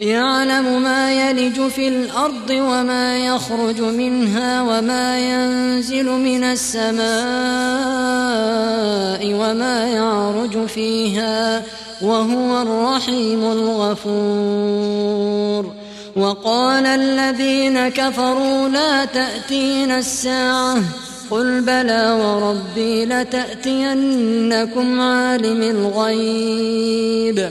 يعلم ما يلج في الأرض وما يخرج منها وما ينزل من السماء وما يعرج فيها وهو الرحيم الغفور. وقال الذين كفروا لا تأتينا الساعة. قل بلى وربي لتأتينكم عالم الغيب.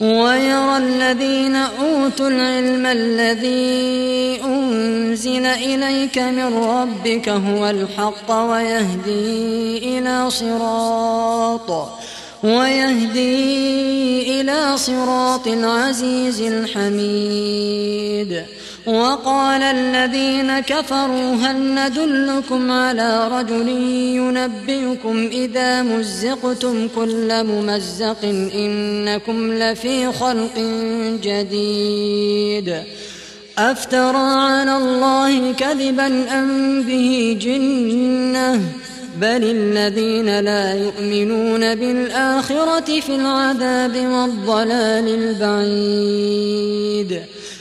ويرى الذين أوتوا العلم الذي أنزل إليك من ربك هو الحق ويهدي إلى صراط ويهدي إلى صراط العزيز الحميد. وقال الذين كفروا هل ندلكم على رجل ينبئكم إذا مزقتم كل ممزق إنكم لفي خلق جديد أفترى على الله كذبا أم به جنة بل الذين لا يؤمنون بالآخرة في العذاب والضلال البعيد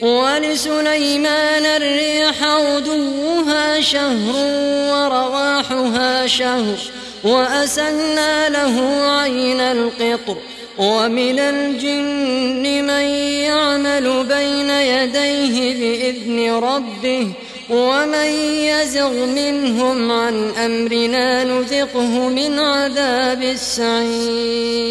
ولسليمان الريح غدوها شهر ورواحها شهر وأسلنا له عين القطر ومن الجن من يعمل بين يديه بإذن ربه ومن يزغ منهم عن أمرنا نذقه من عذاب السعير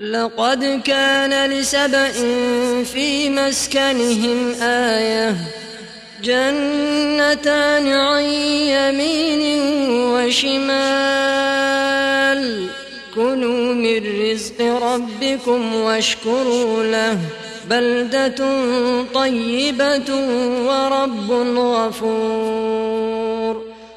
لقد كان لسبأ في مسكنهم آية. جنتان عن يمين وشمال. كلوا من رزق ربكم واشكروا له. بلدة طيبة ورب غفور.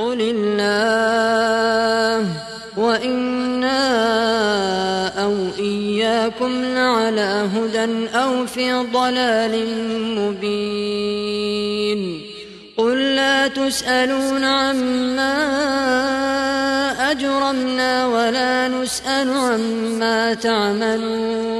قل الله وإنا أو إياكم لعلى هدى أو في ضلال مبين. قل لا تسألون عما أجرمنا ولا نسأل عما تعملون.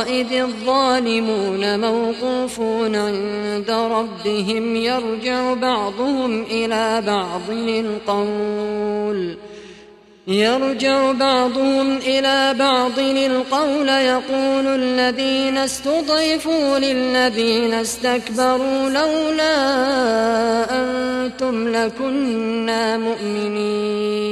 الظالمون موقوفون عند ربهم يرجع بعضهم إلى بعض القول يرجع بعضهم إلى بعض القول يقول الذين استضعفوا للذين استكبروا لولا أنتم لكنا مؤمنين.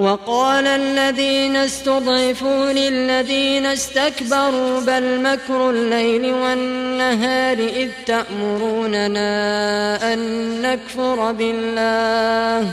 وقال الذين استضعفوا للذين استكبروا بل مكر الليل والنهار إذ تأمروننا أن نكفر بالله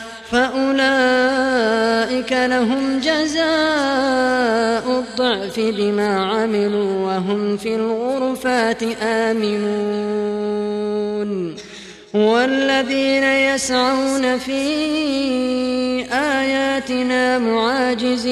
فأولئك لهم جزاء الضعف بما عملوا وهم في الغرفات آمنون. والذين يسعون في آياتنا معاجزين.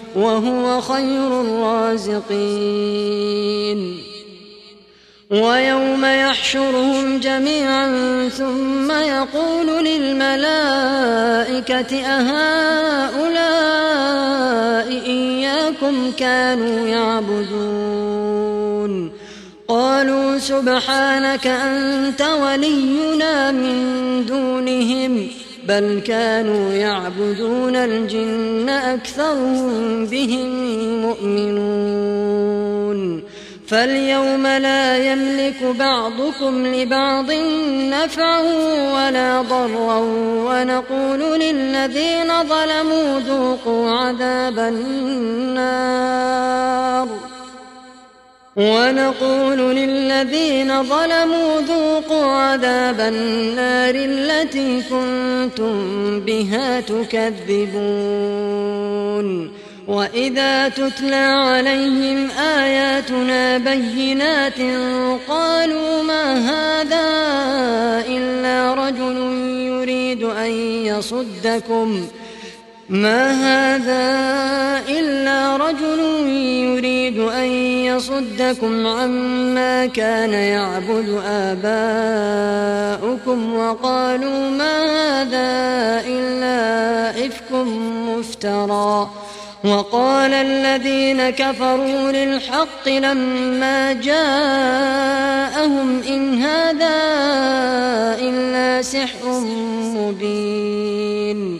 وهو خير الرازقين. ويوم يحشرهم جميعا ثم يقول للملائكة أهؤلاء إياكم كانوا يعبدون. قالوا سبحانك أنت ولينا من دونهم. بل كانوا يعبدون الجن أكثرهم بهم مؤمنون فاليوم لا يملك بعضكم لبعض نفعا ولا ضرا ونقول للذين ظلموا ذوقوا عذاب النار ونقول للذين ظلموا ذوقوا عذاب النار التي كنتم بها تكذبون. وإذا تتلى عليهم آياتنا بينات قالوا ما هذا إلا رجل يريد أن يصدكم. ما هذا إلا رجل يريد أن يصدكم عما كان يعبد آباؤكم وقالوا ما هذا إلا إفك مفترى. وقال الذين كفروا للحق لما جاءهم إن هذا إلا سحر مبين.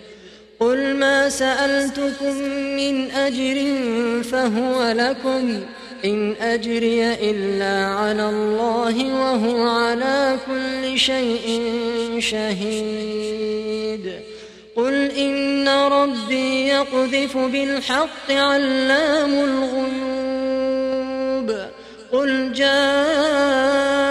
قل ما سألتكم من أجر فهو لكم إن أجري إلا على الله وهو على كل شيء شهيد. قل إن ربي يقذف بالحق علام الغيوب. قل جاء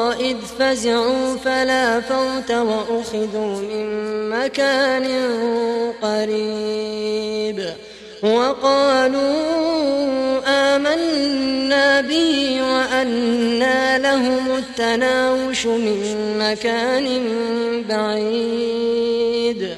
فزعوا فلا فوت وأخذوا من مكان قريب وقالوا آمنا به وأنا لهم التناوش من مكان بعيد